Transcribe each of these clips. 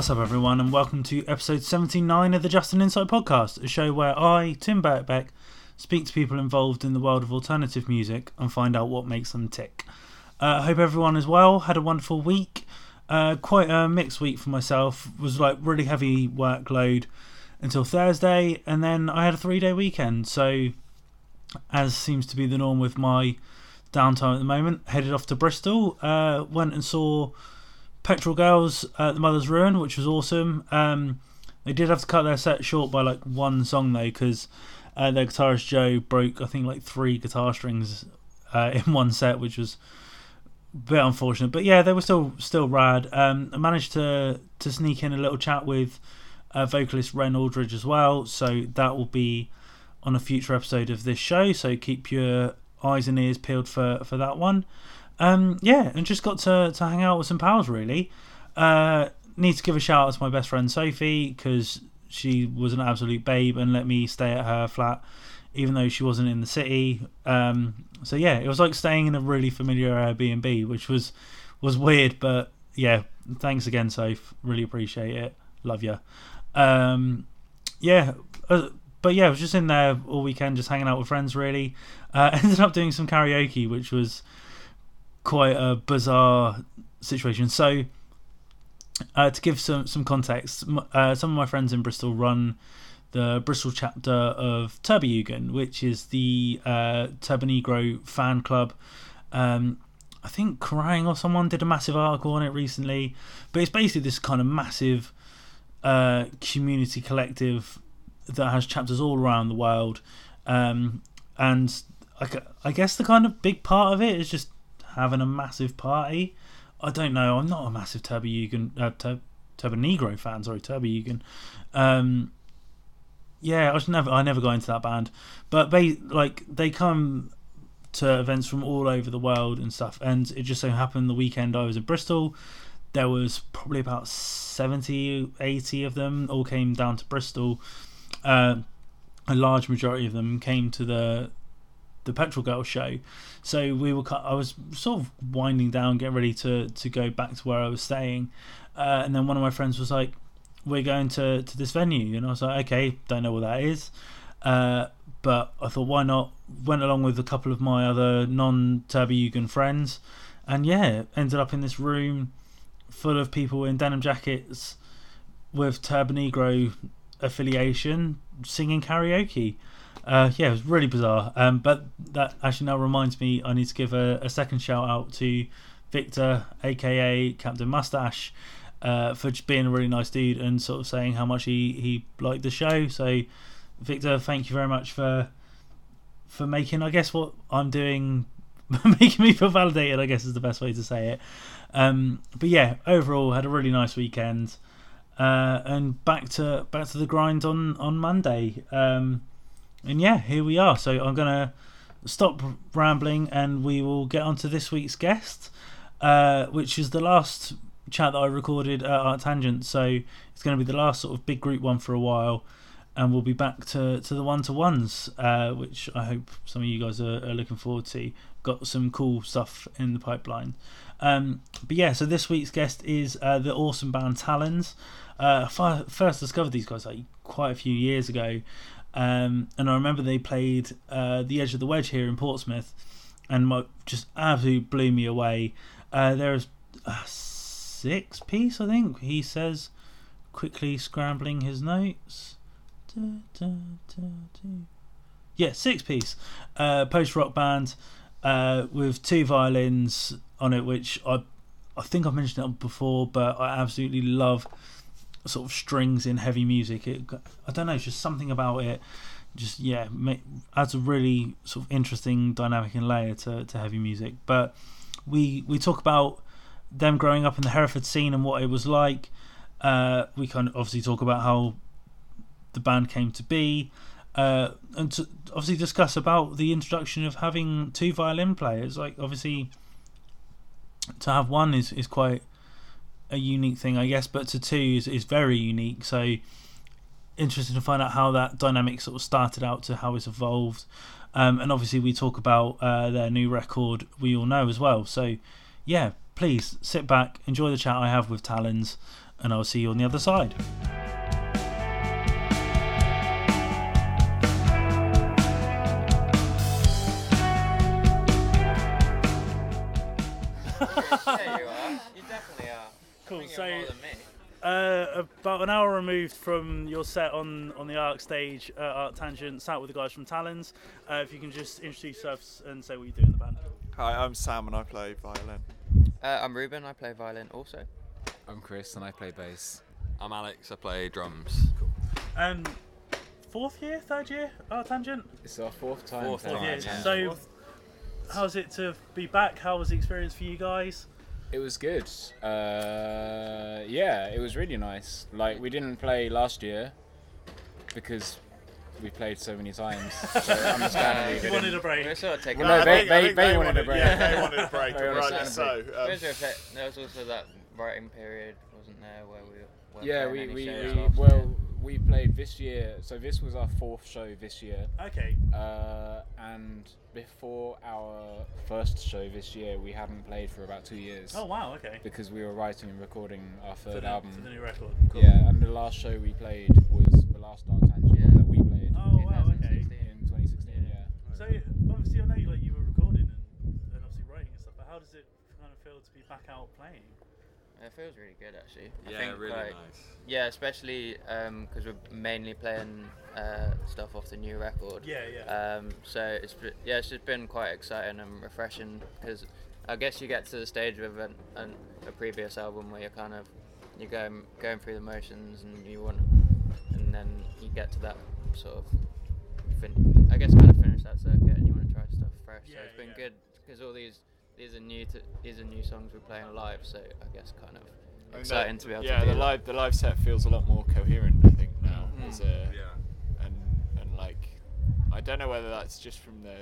What's up, everyone, and welcome to episode 79 of the Justin Insight podcast, a show where I, Tim Birkbeck, speak to people involved in the world of alternative music and find out what makes them tick. Uh, I hope everyone is well, had a wonderful week. Uh, quite a mixed week for myself. Was like really heavy workload until Thursday, and then I had a three day weekend. So, as seems to be the norm with my downtime at the moment, headed off to Bristol. Uh, went and saw Petrol Girls at the Mother's Ruin, which was awesome. Um, they did have to cut their set short by like one song though, because uh, their guitarist Joe broke I think like three guitar strings uh, in one set, which was a bit unfortunate. But yeah, they were still still rad. Um, I managed to to sneak in a little chat with uh, vocalist Ren Aldridge as well, so that will be on a future episode of this show. So keep your eyes and ears peeled for for that one. Um, yeah, and just got to, to hang out with some pals really. Uh, need to give a shout out to my best friend Sophie because she was an absolute babe and let me stay at her flat even though she wasn't in the city. Um, so yeah, it was like staying in a really familiar Airbnb, which was was weird, but yeah, thanks again, Soph. Really appreciate it. Love you. Um, yeah, uh, but yeah, I was just in there all weekend, just hanging out with friends. Really, uh, ended up doing some karaoke, which was quite a bizarre situation. So, uh, to give some some context, uh, some of my friends in Bristol run the Bristol chapter of Turbojugend, which is the uh, Turbonegro fan club. Um, I think Kerrang or someone did a massive article on it recently, but it's basically this kind of massive uh, community collective that has chapters all around the world. Um, and I, I guess the kind of big part of it is just having a massive party. I don't know. I'm not a massive Turbojugend, uh, Tur- Turbonegro fan. Sorry, Turbojugend. Um, yeah, I was never. I never got into that band, but they like they come to events from all over the world and stuff. And it just so happened the weekend I was in Bristol, there was probably about 70, 80 of them all came down to Bristol. Uh, a large majority of them came to the the Petrol Girl show. So we were. I was sort of winding down, getting ready to to go back to where I was staying, uh, and then one of my friends was like, "We're going to to this venue," and I was like, "Okay, don't know what that is." Uh, but I thought, why not? Went along with a couple of my other non Turbojugend friends, and yeah, ended up in this room full of people in denim jackets with Turbonegro affiliation singing karaoke. Uh, yeah, it was really bizarre. Um, but that actually now reminds me, I need to give a, a second shout out to Victor, aka Captain Mustache, uh, for just being a really nice dude and sort of saying how much he, he liked the show. So, Victor, thank you very much for for making, I guess, what I'm doing, making me feel validated. I guess is the best way to say it. Um, but yeah, overall, had a really nice weekend, uh, and back to back to the grind on on Monday. Um, and yeah, here we are. So I'm gonna stop rambling, and we will get on to this week's guest, uh, which is the last chat that I recorded at Arc Tangent. So it's going to be the last sort of big group one for a while, and we'll be back to to the one to ones, uh, which I hope some of you guys are, are, looking forward to. Got some cool stuff in the pipeline. Um, but yeah, so this week's guest is uh, the awesome band Talons. Uh, I first discovered these guys like quite a few years ago, um, and I remember they played uh, the Edge of the Wedge here in Portsmouth, and my, just absolutely blew me away. Uh, there's a six piece, I think. He says, quickly scrambling his notes. Da, da, da, yeah, six piece uh, post rock band uh, with two violins on it, which I I think I've mentioned it before, but I absolutely love sort of strings in heavy music. It, I don't know, it's just something about it. Just yeah, make, adds a really sort of interesting dynamic and layer to, to heavy music. But we we talk about them growing up in the Hereford scene and what it was like. Uh, we kind of obviously talk about how the band came to be, uh, and to obviously discuss about the introduction of having two violin players. Like obviously, to have one is is quite a unique thing, I guess, but to two is, is very unique. So interesting to find out how that dynamic sort of started out to how it's evolved. Um, and obviously, we talk about uh, their new record, We All Know, as well. So, yeah, please sit back, enjoy the chat I have with Talons, and I'll see you on the other side. Uh, about an hour removed from your set on, on the Arc stage, uh, Arc Tangent, sat with the guys from Talons. Uh, if you can just introduce yourselves and say what you do in the band. Hi, I'm Sam and I play violin. Uh, I'm Ruben. I play violin also. I'm Chris and I play bass. I'm Alex. I play drums. Cool. Um, fourth year, third year, Arc Tangent? It's our fourth time. Fourth playing time, yeah. it. yeah. So, how's it to be back? How was the experience for you guys? It was good. Uh, yeah, it was really nice. Like we didn't play last year because we played so many times. So understandably, You they wanted didn't- a break. We're sort of taking. Well, no, I they- think- I they- they wanted a break. Yeah, they wanted a break, Very rightly so. Um, There was a- there was also that writing period, wasn't there, where we weren't Yeah, we, we, we well year. We played this year. So this was our fourth show this year. Okay. Uh, and before our first show this year, we hadn't played for about two years. Oh wow. Okay. Because we were writing and recording our For third the, album. for the new record. Yeah, and the last show we played was the last Arc Tangent Yeah. that we played Oh wow. Okay. in 2016. Yeah. So obviously I know like you were recording and, and obviously writing and stuff, but how does it kind of feel to be back out playing? It feels really good actually. I Yeah, think, really like, nice. Yeah, especially because we're mainly playing uh, stuff off the new record. Yeah, yeah. Um, so it's yeah, it's just been quite exciting and refreshing because I guess you get to the stage with an, an, a previous album where you're kind of you're going going through the motions and you want and then you get to that sort of fin- I guess kind of finish that circuit and you want to try stuff fresh. so Yeah, it's been yeah. good because all these these are new to these are new songs we're playing live. So I guess kind of exciting the- to be able yeah, to do the that. live the live set feels a lot more coherent. I think now. Mm. As a, Yeah. and and like I don't know whether that's just from the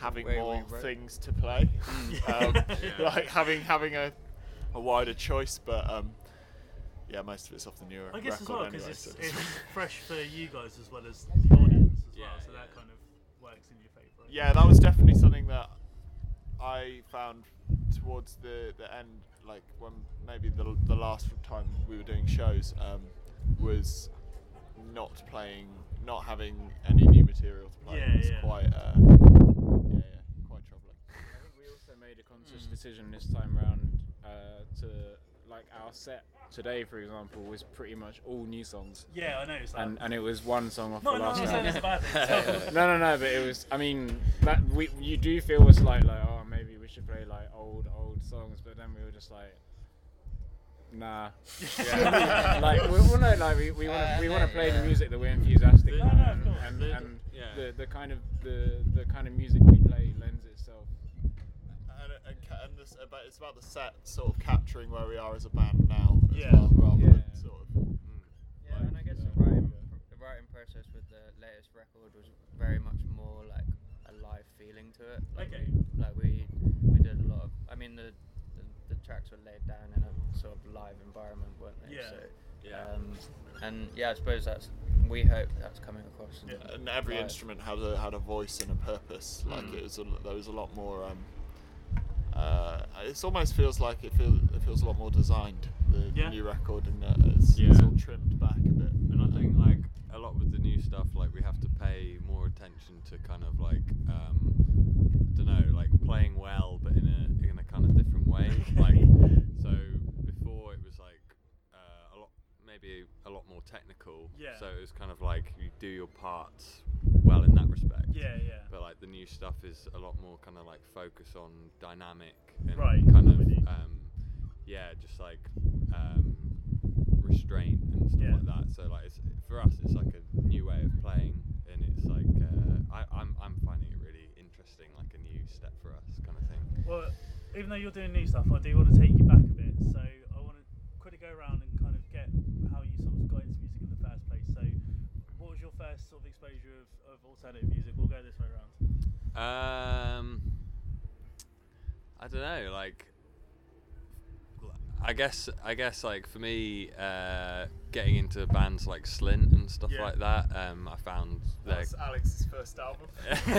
having Way more things to play, Mm. um, Yeah. like having having a a wider choice. But um, yeah, most of it's off the newer I guess record as well because anyway. it's, so it's fresh for you guys as well as the audience as Yeah, well, so yeah. that kind of works in your favour. yeah, that was definitely something that I found towards the the end, like when maybe the the last time we were doing shows, um, was not playing, not having any new material to play. Yeah, was yeah. quite, uh, yeah, yeah, quite troubling. I think we also made a conscious decision this time round uh, to like our set today, for example, was pretty much all new songs, Yeah, I noticed that. and and it was one song off no, the no, last not saying album. it's a bad thing. no, no, no, but it was. I mean, that we you do feel it's like like oh maybe we should play like old old songs, but then we were just like. Nah, Yeah. like we, well, no, like we, we want Uh, to we want to play the music that we're enthusiastic No, about, no, of and, course. and, The- and yeah. the, the kind of the the kind of music we play lends itself. And, and, ca- and this, about, it's about the set sort of capturing where we are as a band now, as Yeah. well, rather Yeah. than sort of. Yeah, and I guess the uh, writing, the writing process with the latest record was very much more like a live feeling to it. Like Okay. We, like we we did a lot of. I mean the, the the tracks were laid down in a sort of live environment, weren't they? Yeah. So, Yeah. Um, and yeah, I suppose that's we hope that's coming across. in- Yeah. and every live. instrument had a had a voice and a purpose. Like Mm. it was, a, there was a lot more. Um, uh, it almost feels like it feels it feels a lot more designed. The Yeah. new record and uh, it's, it's all trimmed back a bit. And I think like a lot with the new stuff, like we have to pay more attention to kind of like um, I don't know, like playing well, but in a in a kind of different way. like so before it was like uh, a lot, maybe a lot more technical. Yeah. So it was kind of like you do your parts well in that respect. Yeah, yeah. But like the new stuff is a lot more kind of like focus on dynamic and Right, kind I'm of um, yeah, just like um, restraint and stuff Yeah. like that. So like it's for us, it's like a new way of playing, and it's like uh, I, I'm I'm finding it really interesting, like a new step for us, kind of thing. Well, even though you're doing new stuff, I do want to take you back a bit. So I want to quickly go around and kind of get how you sort of got into music in the first place. So, what was your first sort of exposure of, of alternative music? We'll go this way around. Um, I don't know, like I guess I guess like for me, uh, getting into bands like Slint and stuff Yeah. like that, um, I found That's Alex's first album.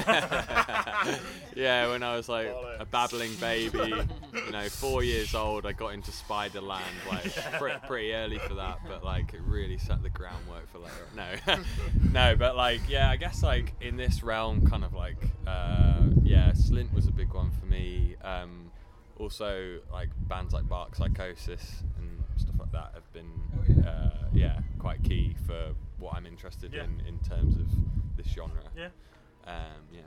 yeah, when I was like a babbling baby, you know, four years old, I got into Spiderland like pre- pretty early for that, but like it really set the groundwork for later. No, no, but like yeah, I guess like in this realm, kind of like uh, yeah, Slint was a big one for me. Um, also, like bands like Bark Psychosis and stuff like that have been uh, yeah quite key for what I'm interested Yeah. in in terms of this genre. Yeah. Um, yeah.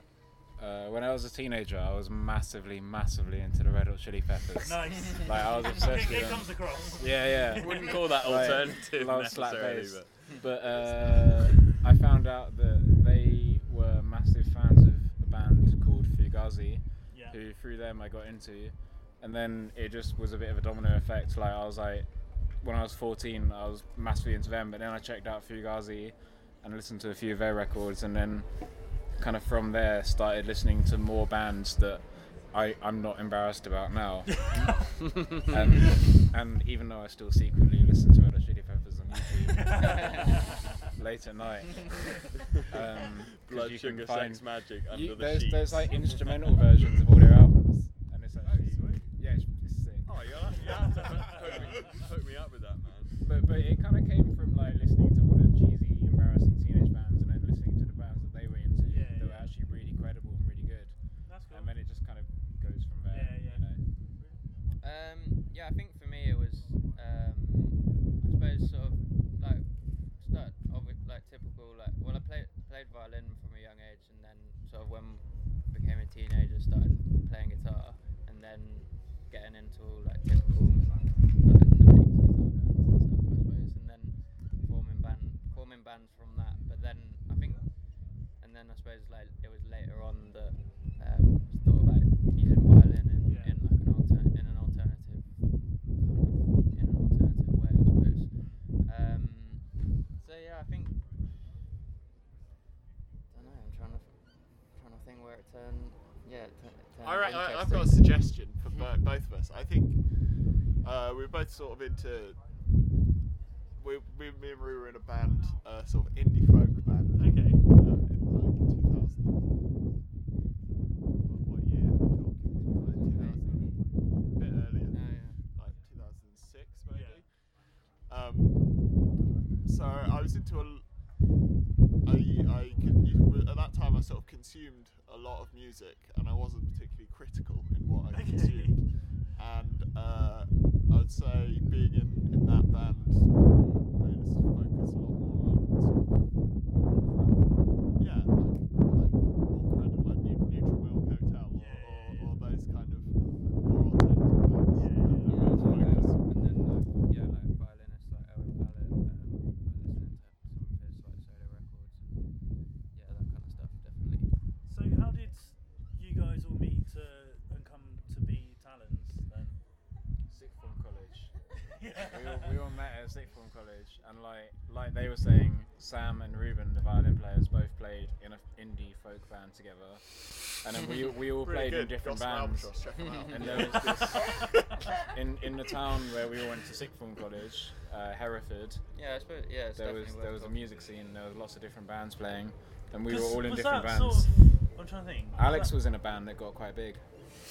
Uh, when I was a teenager, I was massively, massively into the Red Hot Chili Peppers. Nice. Like I was obsessed it, with it them. comes across. Yeah, yeah. Wouldn't call that Like, alternative love slap necessarily, bass. but But uh, I found out that they were massive fans of a band called Fugazi, Yeah. who through them I got into, and then it just was a bit of a domino effect. Like I was like, when I was 14, I was massively into them, but then I checked out Fugazi and listened to a few of their records, and then kind of from there started listening to more bands that I, I'm not embarrassed about now. and, and even though I still secretly listen to Red Hot Chili Peppers on YouTube late at night, um, 'cause blood sugar find- sex magic under you- the there's, sheets. there's like instrumental versions of all their albums, and it's actually sweet. yeah, it's, it's sick. You have to hook me, hook me up with that, man. But but it kind of came from like listening to all the cheesy, embarrassing teenage bands, and then listening to the bands that they were into Yeah, that were yeah. actually really credible and really good, That's cool. and then it just kind of goes from there. Yeah, yeah. You know? Um, yeah, I think for me it was, um, I suppose sort of like start of it, like typical like well I played played violin from a young age and then sort of when I became a teenager started playing guitar and then getting into all like typical like 90s guitar bands and stuff I suppose and then forming band forming bands from that but then I think and then I suppose like it was later on that um, thought about using violin in, Yeah. in like an alter in an alternative kind of in an alternative way I suppose. Um, so yeah, I think I don't know. I'm trying to trying to think where it turned. Yeah, it tu- I, I've got a suggestion for bo- both of us. I think uh, we we're both sort of into. We, we, me and Rue were in a band, uh, sort of indie folk band. Okay. Uh, in like 2000. What, what year are we talking? Like 2000. A bit earlier. Oh, yeah. Like 2006 maybe. Yeah. Um, so I was into a. I, I you- at that time I sort of consumed a lot of music and I wasn't critical in what I Okay. consumed. And uh, I would say being in, in that band made us focus a lot more on sort of yeah, like, like more credit, like New, Neutral Milk Hotel or, Yeah, yeah, or, yeah. or those kind of more alternative bands. Yeah, yeah, And yeah. I was Yeah, focused. and then like, yeah, like violinists like Owen Pallett, um, like listening to some of his like solo records, and yeah, that kind of stuff definitely. So how did you guys all meet to and come to be Talons then? Sixth form college. yeah. We, all, we all met at sixth form college, and like like they were saying, Sam and Ruben, the violin players, both played in an indie folk band together, and then we we all Really played in good. different Gossamer bands. Albatross, check 'em out. And there was this in in the town where we all went to sixth form college, uh, Hereford. Yeah, I suppose. Yeah, it's There was definitely there was a talking music to. scene. There was lots of different bands playing, and we were 'Cause all in was different that bands. Sort of, I'm trying to think. Alex that- was in a band that got quite big,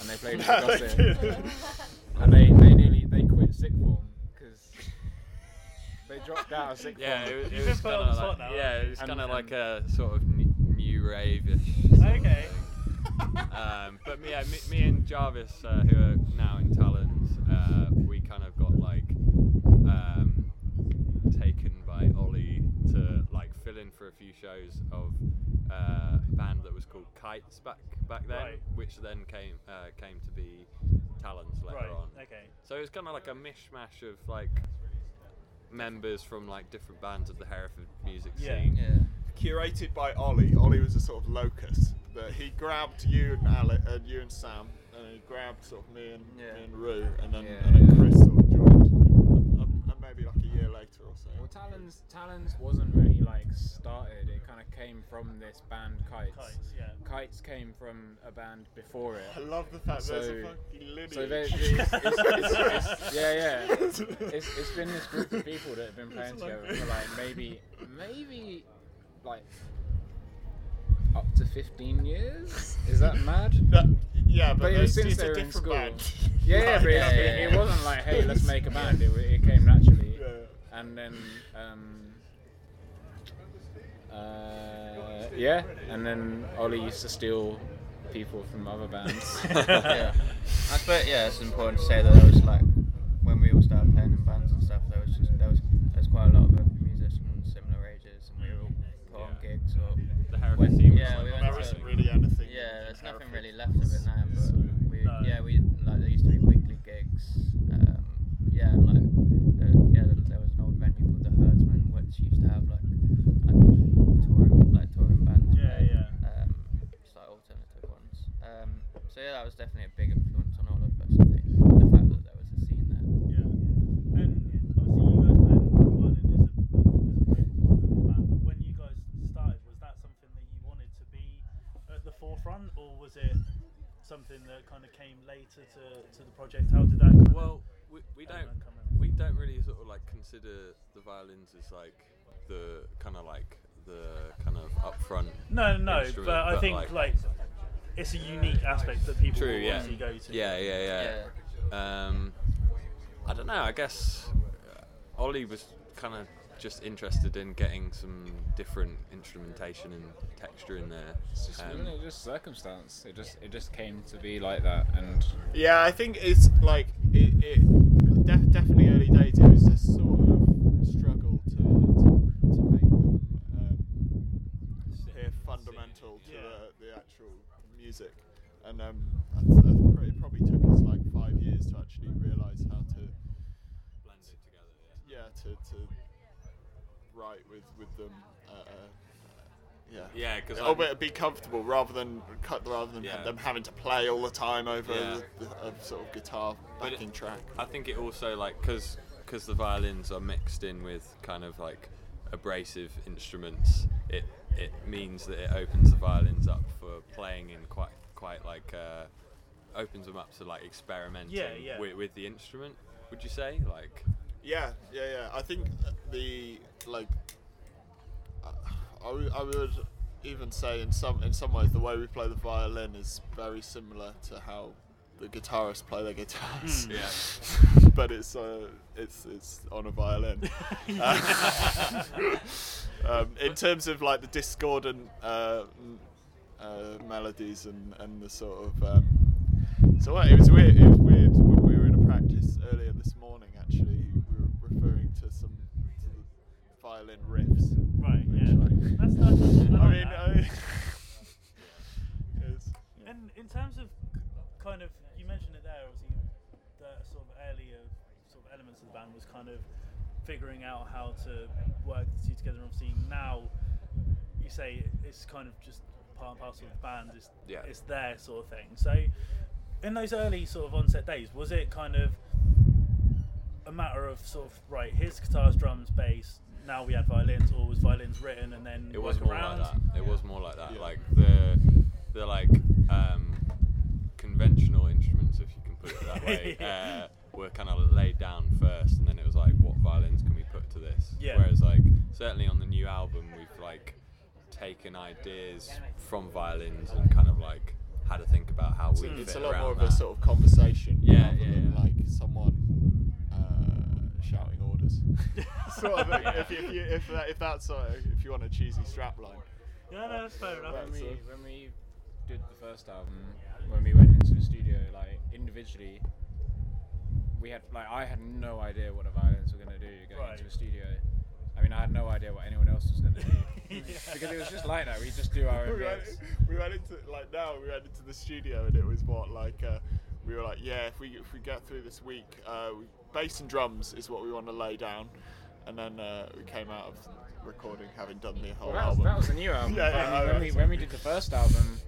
and they played in No, they Gossip. and they, they nearly they quit sixth form because they dropped out of sixth Yeah, form. it, was- You've it been was put kind on of the like now, yeah, aren't it was And- kind of like a sort of n- new rave-ish. sort of Okay. thing. um, but yeah, me, me and Jarvis, uh, who are now in Talons, uh, we kind of got like um, taken by Ollie to like fill in for a few shows of uh, a band that was called Kites back back then, Right. which then came uh, came to be Talons later Right. on. Okay. So it was kind of like a mishmash of like members from like different bands of the Hereford music Yeah. scene. Yeah. curated by Ollie. Ollie was a sort of locus that he grabbed you and Alec, and uh, you and Sam, and he grabbed sort of me and Yeah. me and Rue, and then Yeah, and then. Chris sort of joined a, a maybe like a year later or so. Well, Talons Talons wasn't really like started. It kind of came from this band Kites. Kites, yeah. Kites came from a band before it. I love the fact that there's a So- fucking lineage. So there, it's, it's, it's, it's, yeah, yeah. It's, it's been this group of people that have been playing It's like- together for like maybe, maybe, like up to 15 years. Is that mad? That- yeah, but, But it it's, was since they a were in school. band. Yeah, yeah, but Yeah, it, yeah, it, yeah. wasn't like, hey, let's make a band. It, it came naturally. Yeah. And then, um, uh, yeah, and then Ollie used to steal people from other bands. yeah. I suppose yeah, it's important to say that there was like when we all started playing in bands and stuff, there was just there was there was quite a lot of other musicians similar ages, and we were all put on Yeah. gigs or The Hereford When- scene was yeah, like we went there to, isn't really anything. yeah, there's nothing really left of it now. But we No. yeah we like there used to be weekly gigs. Um, yeah, and like there, yeah there, there was an old venue called the Herdsman which used to have like a touring like touring bands. Yeah, play, yeah. Um, just like alternative ones. Um, so yeah, that was definitely a big influence on all of us. I think the fact that there was a scene there. Yeah. And obviously, you guys playing the violin is a, is a very important part of the band. But when you guys started, was that something that you wanted to be at the forefront, or was it something that kind of came later to, to the project? How did that? Kind Well, we, we don't come in? we don't really sort of like consider the violins as like the kind of like the kind of upfront. No, no, instrument, but I think like- like, it's a unique aspect that people True, will yeah. obviously go to. Yeah, yeah, yeah. Um, I don't know. I guess uh, Ollie was kind of just interested in getting some different instrumentation and texture in there. It's just, Um, it just circumstance? It just it just came to be like that, and Yeah, I think it's like it, it def- definitely early days. It was a sort of struggle to to, to make them um, hear fundamental to Yeah. the, the actual music, and um, I th- I pr- it probably took us like five years to actually realise how to blend it together. Yeah. yeah to, to write with with them. Uh, uh, yeah. because oh, I- but be comfortable rather than cut rather than Yeah. them having to play all the time over Yeah. the, the, a sort of guitar But it- backing track. I think it also like because the violins are mixed in with kind of like abrasive instruments. It it means that it opens the violins up for playing in quite quite like uh, opens them up to like experimenting Yeah, yeah. With, with the instrument. Would you say like? Yeah, yeah, yeah. I think the like, I, I would- I would even say in some in some ways the way we play the violin is very similar to how the guitarists play their guitars. Yeah. but it's uh, it's it's on a violin. Um, in terms of like the discordant uh, uh, melodies and, and the sort of um, so it was weird. It was weird when we were in a practice earlier this morning. Actually, we were referring to some to the violin riffs. Right. Yeah. like- That's that's. I, I mean. I, it's, And in terms of kind of, you mentioned it there, obviously, the sort of earlier sort of elements of the band was kind of figuring out how to work the two together. And obviously now, you say it's kind of just part and parcel of the band. It's Yeah. it's their sort of thing. So, in those early sort of onset days, was it kind of a matter of sort of right? Here's guitars, drums, bass. Now we had violins, or was violins written and then It was more around? like that. It was more like that. Yeah. Like the the like um, conventional instruments, if you can put it that way, uh, were kind of laid down first, and then it was like, what violins can we put to this? Yeah. Whereas like certainly on the new album, we've like taken ideas from violins and kind of like had to think about how we. it's fit a lot more of that. a sort of conversation Yeah, rather yeah, than yeah. like someone shouting orders. sort of thing, if, you, if, you, if, that, if that's uh, if you want a cheesy strapline. Yeah, no, that's fair enough. when we when we did the first album, when we went into the studio, like individually, we had like I had no idea what the violins were gonna do going Right. into the studio. I mean, I had no idea what anyone else was gonna do because it was just like that. We just do our own we went, bits. we went into like now we went into the studio and it was what like uh, we were like yeah if we if we get through this week uh, we, bass and drums is what we want to lay down and then uh, we came out of recording having done the whole Well, that, was, album that was a new album. Yeah, yeah, when, we, when we did the first album,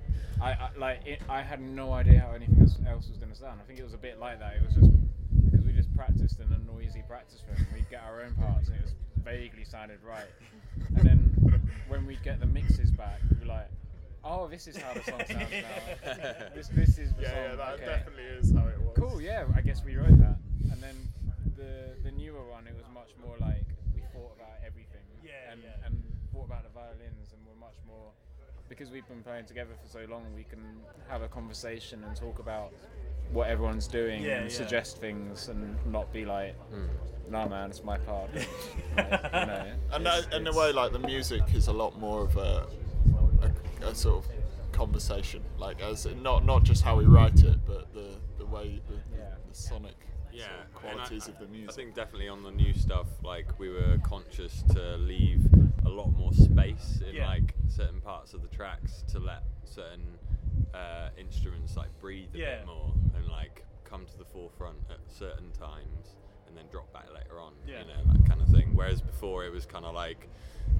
I, I like it, I had no idea how anything else, else was going to sound. I think it was a bit like that. It was just because we just practiced in a noisy practice room. We'd get our own parts, and it was vaguely sounded right. And then when we'd get the mixes back, we'd be like, "Oh, this is how the song sounds now. this, this is the Yeah, song." yeah, that okay. definitely is how it was. Cool, yeah. I guess we wrote that, and then the the newer one, it was much more like we thought about everything, Yeah, and yeah. and thought about the violins, and we're much more because we've been playing together for so long. We can have a conversation and talk about what everyone's doing Yeah, and yeah. suggest things, and not be like, Mm. "Nah, man, it's my part." like, you know, And it's- that, in a way, like the music is a lot more of a, a, a sort of conversation, like as not not just how we write it, but the the way the, Yeah. the sonic yeah sort of qualities I, of the music. I think definitely on the new stuff, like we were conscious to leave a lot more space in Yeah. like certain parts of the tracks to let certain uh, instruments like breathe a Yeah. bit more and like come to the forefront at certain times and then drop back later on. Yeah. You know that kind of thing. Whereas before it was kind of like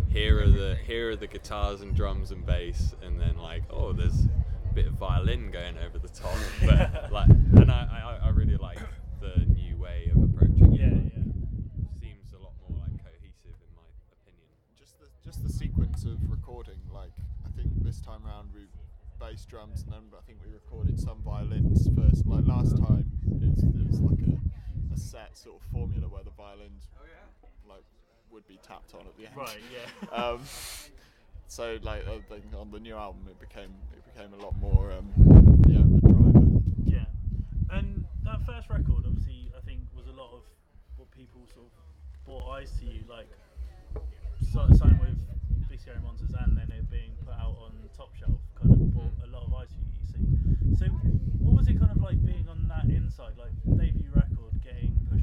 here are the here are the guitars and drums and bass and then like oh there's a bit of violin going over the top but like and I, I, I really like the new way of approaching it Yeah, like, yeah. seems a lot more like cohesive in my opinion just the just the sequence of recording. Like I think this time round we bass drums, and then I think we recorded some violins first. Like last time, it was, it was like a, a set sort of formula where the violins like would be tapped on at the end. Right, yeah. um, so like I think on the new album, it became it became a lot more um, yeah of a driver. Yeah, and that first record, obviously, I think was a lot of what people sort of brought eyes to you, like signing with Big Scary Monsters, and then it being put out on Top Shelf, kind of brought a lot of eyes to you. You see, so what was it kind of like being on that inside, like debut record,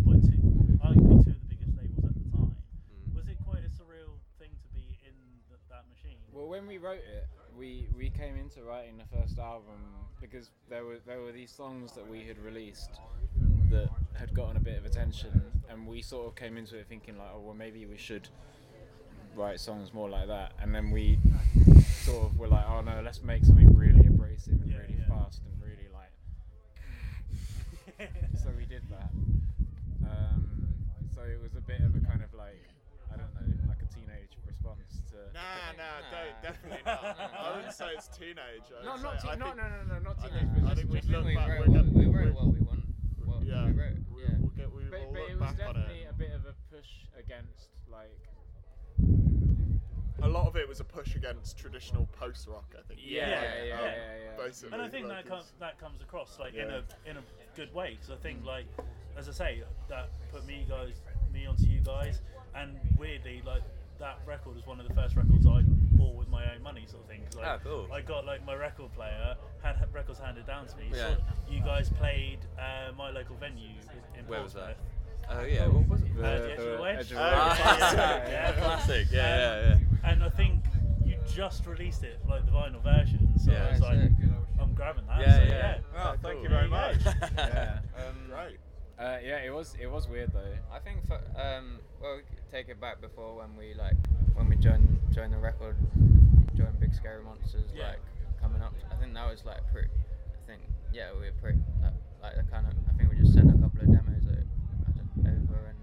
by two, arguably two of the biggest labels at the time? Mm. Was it quite a surreal thing to be in th- that machine? Well, when we wrote it, we we came into writing the first album because there were there were these songs that we had released that had gotten a bit of attention, and we sort of came into it thinking like, oh well, maybe we should write songs more like that, and then we sort of were like, oh no, let's make something really abrasive and Yeah, really yeah. fast and really like. so we did that. Um, so it was a bit of a kind of like, I don't know, like a teenage response to. Nah, nah, Nah. don't, definitely not. I wouldn't say it's teenage. I No, would not say- I teen- no, no, no, no, not teenage. think- but I just- think we just- look we back, wrote, we're what, we wrote what we want. What yeah, we wrote, we, yeah. we'll get, we but, will but look it was definitely it. a bit of a push against like A lot of it was a push against traditional post rock, I think. Yeah, yeah, yeah, yeah, yeah. yeah, yeah. Basically, And I think like that comes that comes across like in a in a good way because I think like as I say that put me guys me onto you guys and weirdly like that record was one of the first records I bought with my own money sort of thing. 'cause, like, Ah, cool. I got like my record player had ha- records handed down to me. Yeah. So you guys played uh, my local venue in where was that Portsmouth. oh yeah what was it Uh, the Edge of the Wedge. Oh, the yeah, Wedge. classic. Yeah. classic yeah Um, yeah yeah And I think you just released it like the vinyl version, so Yeah. I was like, Sick. I'm grabbing that. Yeah, so, yeah. Oh, thank cool. you very much. go. yeah. Um, Right. Uh, yeah, it was it was weird though. I think for, um, well, we could take it back before when we like when we joined joined the record, joined Big Scary Monsters, Yeah. like coming up. I think that was like pretty. I think yeah, we were pretty like, like the kind of. I think we just sent a couple of demos o- o- over and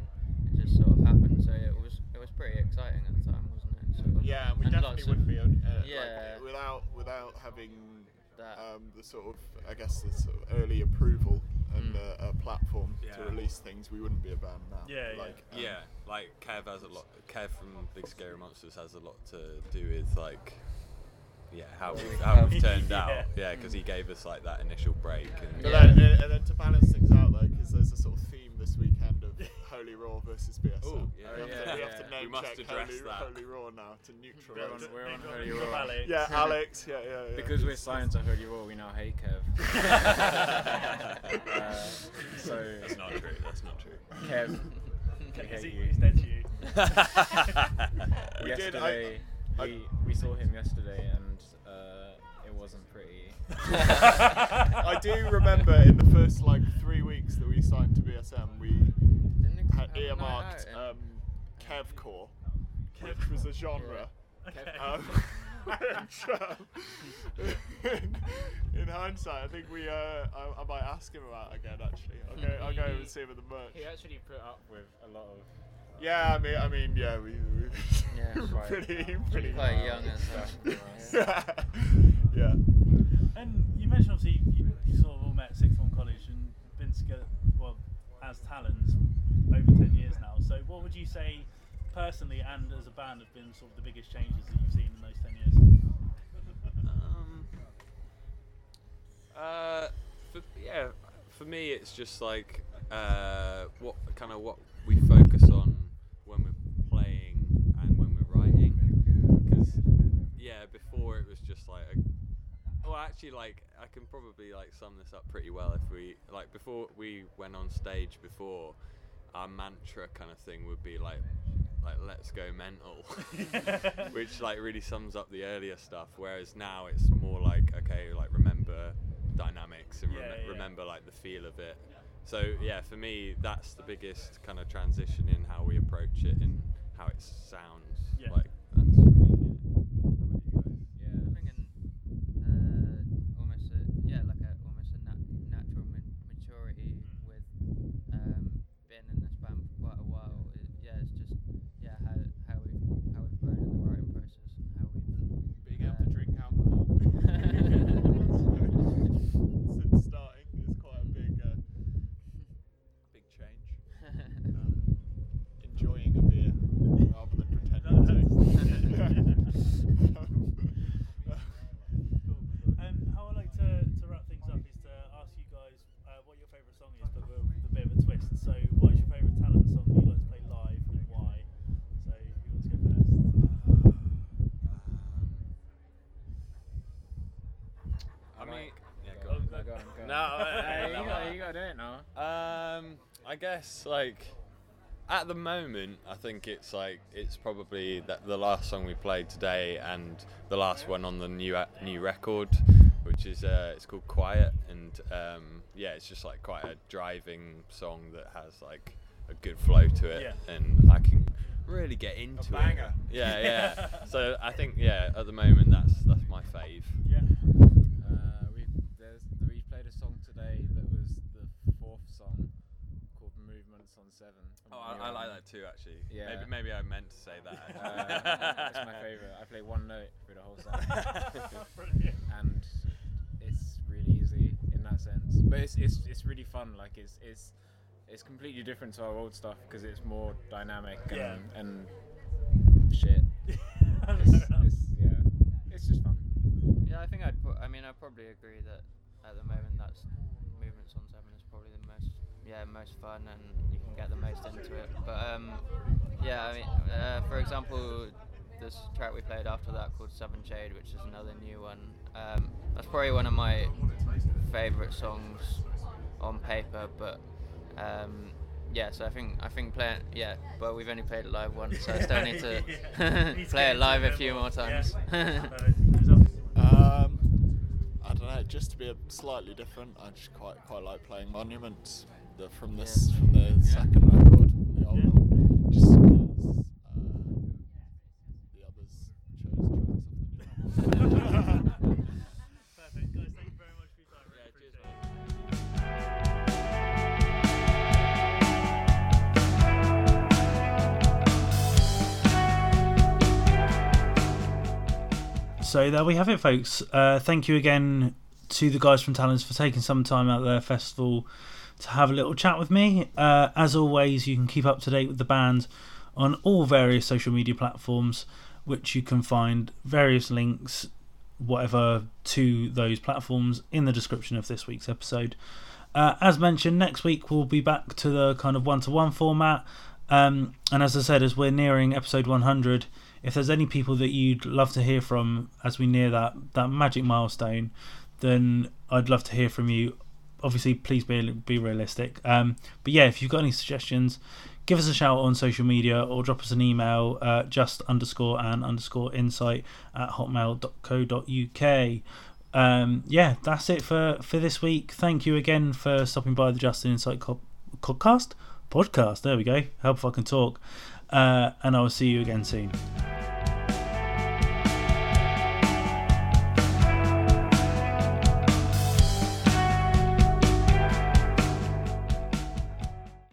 it just sort of happened. So it was it was pretty exciting at the time, wasn't it? Sort of. Yeah, and we And definitely lots would of- be on, uh, Yeah. like, without without having That. um, the sort of I guess the sort of early approval and Mm. uh, a platform Yeah. to release things. We wouldn't be a band now. Yeah, yeah. like, um, Yeah, like Kev has a lot. Kev from Big Scary Monsters has a lot to do with like, yeah, how Well, we've, how we've turned Yeah. out. Yeah, because he gave us like that initial break. And But Yeah. then, and then to balance things out though, because there's a sort of theme this weekend of Holy Roar versus BSM. Ooh, yeah, we have, yeah, to, we have to name must check address Holy, that. Holy Roar now to We're on, neutralise. we're on Holy Roar. Alex. Yeah, Alex. Yeah, yeah, yeah. Because we're It's- signed to Holy Roar, we now hate Kev. uh, so That's not true. That's not true. Kev, we Is hate he, you. he's dead to you. We did, yesterday, I- we, we saw him yesterday, and uh, it wasn't pretty. I do remember in the first like three weeks that we signed to BSM, we had have a night earmarked out um, Kevcore, which was a genre. Okay. Um, Which, um, in, in hindsight, I think we. Uh, I, I might ask him about it again. Actually, I'll go. I'll go over and see him at the merch. He actually put up with a lot of. Yeah, I mean, I mean, yeah, we. we Yeah, quite- pretty, pretty. Quite young and stuff. yeah. yeah. And you mentioned obviously you, you sort of all met at sixth form college and been together, well, as Talons over 10 years now. So, what would you say personally and as a band have been sort of the biggest changes that you've seen in those 10 years? Um, uh, for, yeah, for me, it's just like uh, what kind of what we focus on when we're playing and when we're writing. Because yeah, before it was just like a. Well, actually, like I can probably like sum this up pretty well if we like before we went on stage before, our mantra kind of thing would be like like let's go mental which like really sums up the earlier stuff whereas now it's more like okay like remember dynamics and Yeah, rem- yeah. remember like the feel of it so yeah for me that's the biggest kind of transition in how we approach it and how it sounds Yeah. like that's for me yeah. How about you guys? Yeah, I think in uh, almost a yeah, like a almost a nat- natural ma- maturity with um, being in this band for quite a while. It, yeah, it's just yeah how how we how we've grown in the writing process and how we've Being able to uh, drink alcohol since starting is quite a big, uh, big change. Um, enjoying a beer rather than pretending to. And how I like to, to wrap things up is to ask you guys uh, what your favourite song is, but with a bit of a twist. So, what is your favourite Talons song that you like to play live and why? So, who wants to go first? I mean, yeah, Go go on, on. go on, go on. No, Hey, no, you got, you got to do it now. Um, I guess like at the moment, I think it's like it's probably that the last song we played today and the last one on the new a- new record, which is uh, it's called Quiet, and um, yeah, it's just like quite a driving song that has like a good flow to it, Yeah. and I can really get into it. banger. Yeah, yeah. so I think yeah, at the moment that's that's my fave. Yeah. Uh, we there's we played a song today that was the fourth song called "Movements on Seven. Oh, I, I like that too, actually. Yeah. Maybe maybe I meant to say that. Uh, it's my favourite. I play one note through the whole song, Brilliant. and it's really easy in that sense. But it's it's it's really fun. Like it's it's it's completely different to our old stuff because it's more dynamic and Yeah. and shit. It's, it's, yeah, it's just fun. Yeah, I think I'd. Pro- I mean, I probably agree that at the moment that's movements on seven is probably the most yeah most fun and you can get the most into it. But um, yeah, I mean, uh, for example, this track we played after that called Seven Shade, which is another new one. Um, that's probably one of my favorite songs on paper, but. Um, yeah, so I think I think play it, yeah, but we've only played it live once, so I still need to Yeah. Need to play it live a few more. more times. Um, I don't know. Just to be a slightly different, I just quite quite like playing Monuments the, from this Yeah. from the second record, the old Yeah. one, just because uh, the others chose tracks off the new album. Perfect. Guys, thank you very much for your time. Really Yeah, cheers, appreciate it. So there we have it, folks. Uh, thank you again to the guys from Talons for taking some time out of their festival to have a little chat with me. Uh, as always, you can keep up to date with the band on all various social media platforms, which you can find various links, whatever, to those platforms in the description of this week's episode. Uh, as mentioned, next week we'll be back to the kind of one to one format. Um, and as I said, as we're nearing episode 100, if there's any people that you'd love to hear from as we near that, that magic milestone, then I'd love to hear from you. Obviously, please be be realistic. Um, but yeah, if you've got any suggestions, give us a shout on social media or drop us an email, uh, just underscore and underscore insight at hotmail.co.uk. Um, yeah, that's it for, for this week. Thank you again for stopping by the Justin Insight podcast. Podcast, there we go. Help if I can talk. Uh, and I will see you again soon.